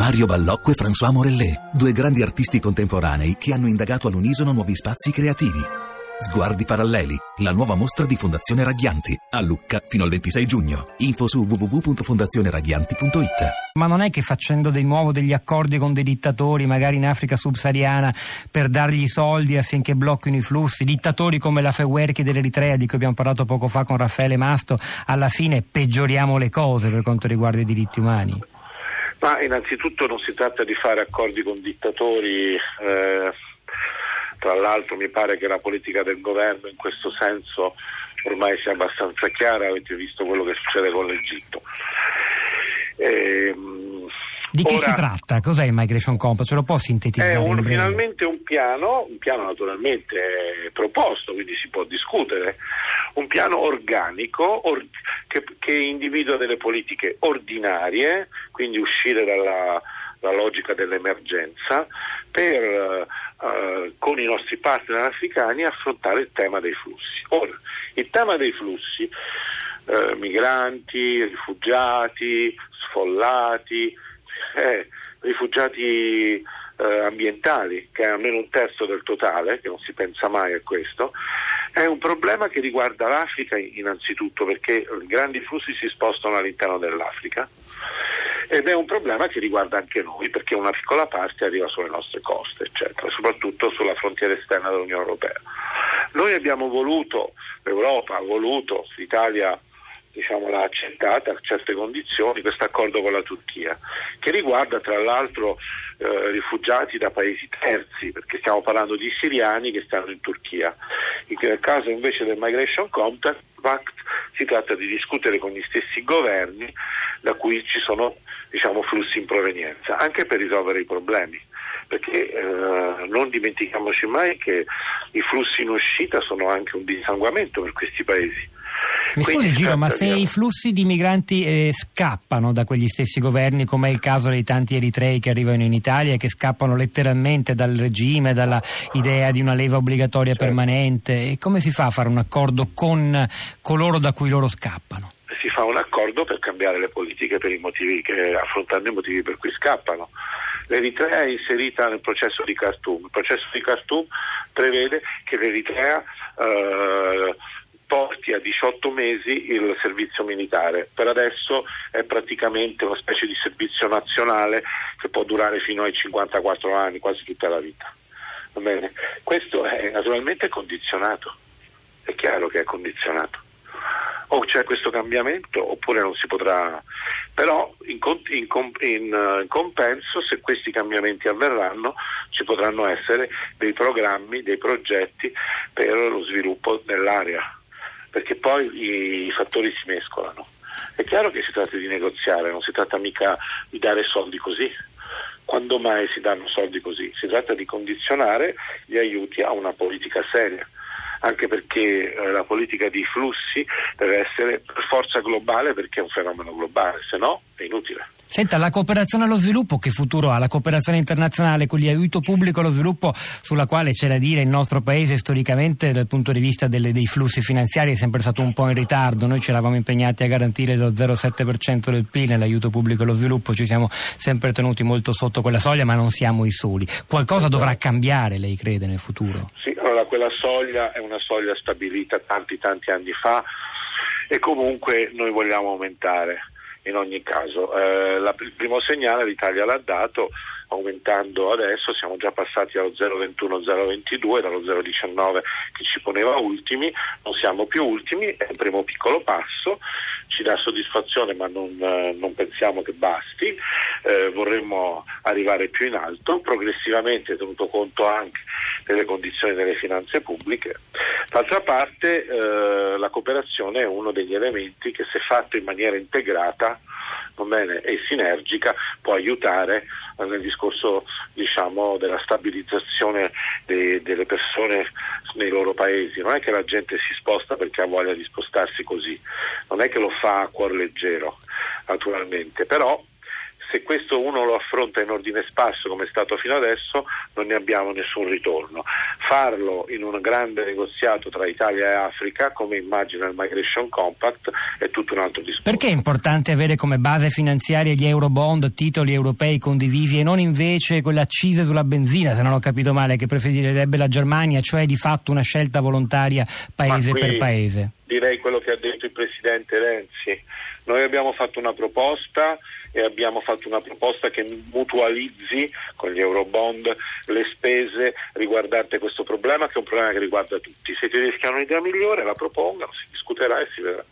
Mario Ballocco e François Morellet, due grandi artisti contemporanei che hanno indagato all'unisono nuovi spazi creativi. Sguardi paralleli, la nuova mostra di Fondazione Raghianti, a Lucca fino al 26 giugno. Info su www.fondazioneraghianti.it. Ma non è che facendo di nuovo degli accordi con dei dittatori, magari in Africa subsahariana, per dargli soldi affinché blocchino i flussi, dittatori come la Fewerki dell'Eritrea di cui abbiamo parlato poco fa con Raffaele Masto, alla fine peggioriamo le cose per quanto riguarda i diritti umani? Ma innanzitutto non si tratta di fare accordi con dittatori. Eh tra l'altro mi pare che la politica del governo in questo senso ormai sia abbastanza chiara, avete visto quello che succede con l'Egitto. Ehm, di che Ora, si tratta? Cos'è il Migration Compact? Ce lo può sintetizzare? È un, finalmente un piano, un piano naturalmente proposto, quindi si può discutere, un piano organico or, che, che, individua delle politiche ordinarie, quindi uscire dalla, dalla logica dell'emergenza, per eh, con i nostri partner africani affrontare il tema dei flussi. Ora, il tema dei flussi, eh, migranti, rifugiati, sfollati, eh, rifugiati eh, ambientali, che è almeno un terzo del totale, che non si pensa mai a questo, è un problema che riguarda l'Africa innanzitutto perché i grandi flussi si spostano all'interno dell'Africa ed è un problema che riguarda anche noi perché una piccola parte arriva sulle nostre coste, eccetera, soprattutto sulla frontiera esterna dell'Unione Europea. Noi abbiamo voluto, l'Europa ha voluto, l'Italia diciamo, l'ha accettata a certe condizioni, questo accordo con la Turchia, che riguarda tra l'altro eh, rifugiati da paesi terzi, perché stiamo parlando di siriani che stanno in Turchia. Nel caso invece del Migration Compact si tratta di discutere con gli stessi governi da cui ci sono diciamo, flussi in provenienza, anche per risolvere i problemi. Perché eh, non dimentichiamoci mai che i flussi in uscita sono anche un dissanguamento per questi paesi. Mi scusi Giro, ma se i flussi di migranti eh, scappano da quegli stessi governi, come è il caso dei tanti eritrei che arrivano in Italia e che scappano letteralmente dal regime, dalla idea di una leva obbligatoria certo. permanente, come si fa a fare un accordo con coloro da cui loro scappano? si fa un accordo per cambiare le politiche per i motivi che, affrontando i motivi per cui scappano. L'Eritrea è inserita nel processo di Khartoum. Il processo di Khartoum prevede che l'Eritrea eh, porti a 18 mesi il servizio militare. Per adesso è praticamente una specie di servizio nazionale che può durare fino ai 54 anni, quasi tutta la vita. Questo è naturalmente condizionato, è chiaro che è condizionato o c'è questo cambiamento oppure non si potrà. Però in, in, in, in, compenso se questi cambiamenti avverranno ci potranno essere dei programmi, dei progetti per lo sviluppo dell'area, perché poi i, fattori si mescolano. È chiaro che si tratta di negoziare, non si tratta mica di dare soldi così. Quando mai si danno soldi così? Si tratta di condizionare gli aiuti a una politica seria anche perché eh, la politica di flussi deve essere per forza globale perché è un fenomeno globale, se no è inutile. Senta, la cooperazione allo sviluppo che futuro ha? La cooperazione internazionale, quegli aiuto pubblico allo sviluppo sulla quale c'è da dire il nostro paese storicamente dal punto di vista delle, dei flussi finanziari è sempre stato un po' in ritardo. Noi ci eravamo impegnati a garantire lo 0,7% del PIL nell'aiuto pubblico allo sviluppo, ci siamo sempre tenuti molto sotto quella soglia, ma non siamo i soli. Qualcosa dovrà cambiare, lei crede, nel futuro? Sì, allora quella soglia è una soglia stabilita tanti tanti anni fa e comunque noi vogliamo aumentare in ogni caso. Eh, la, il primo segnale l'Italia l'ha dato aumentando adesso, siamo già passati allo 0,21-0,22 dallo 0,19 che ci poneva ultimi, non siamo più ultimi, è il primo piccolo passo, ci dà soddisfazione ma non, eh, non pensiamo che basti, eh, vorremmo arrivare più in alto, progressivamente tenuto conto anche delle condizioni delle finanze pubbliche. D'altra parte eh, la cooperazione è uno degli elementi che se fatto in maniera integrata bene, e sinergica può aiutare nel discorso diciamo, della stabilizzazione de, delle persone nei loro paesi. Non è che la gente si sposta perché ha voglia di spostarsi così, non è che lo fa a cuor leggero, naturalmente, però se questo uno lo affronta in ordine sparso come è stato fino adesso non ne abbiamo nessun ritorno. Farlo in un grande negoziato tra Italia e Africa, come immagina il Migration Compact, è tutto un altro discorso. Perché è importante avere come base finanziaria gli eurobond, titoli europei condivisi e non invece quell'accise sulla benzina, se non ho capito male, che preferirebbe la Germania, cioè di fatto una scelta volontaria paese per paese? Direi quello che ha detto il Presidente Renzi. Noi abbiamo fatto una proposta e abbiamo fatto una proposta che mutualizzi con gli eurobond le spese riguardanti questo problema, che è un problema che riguarda tutti. Se i tedeschi hanno un'idea migliore la propongano, si discuterà e si vedrà.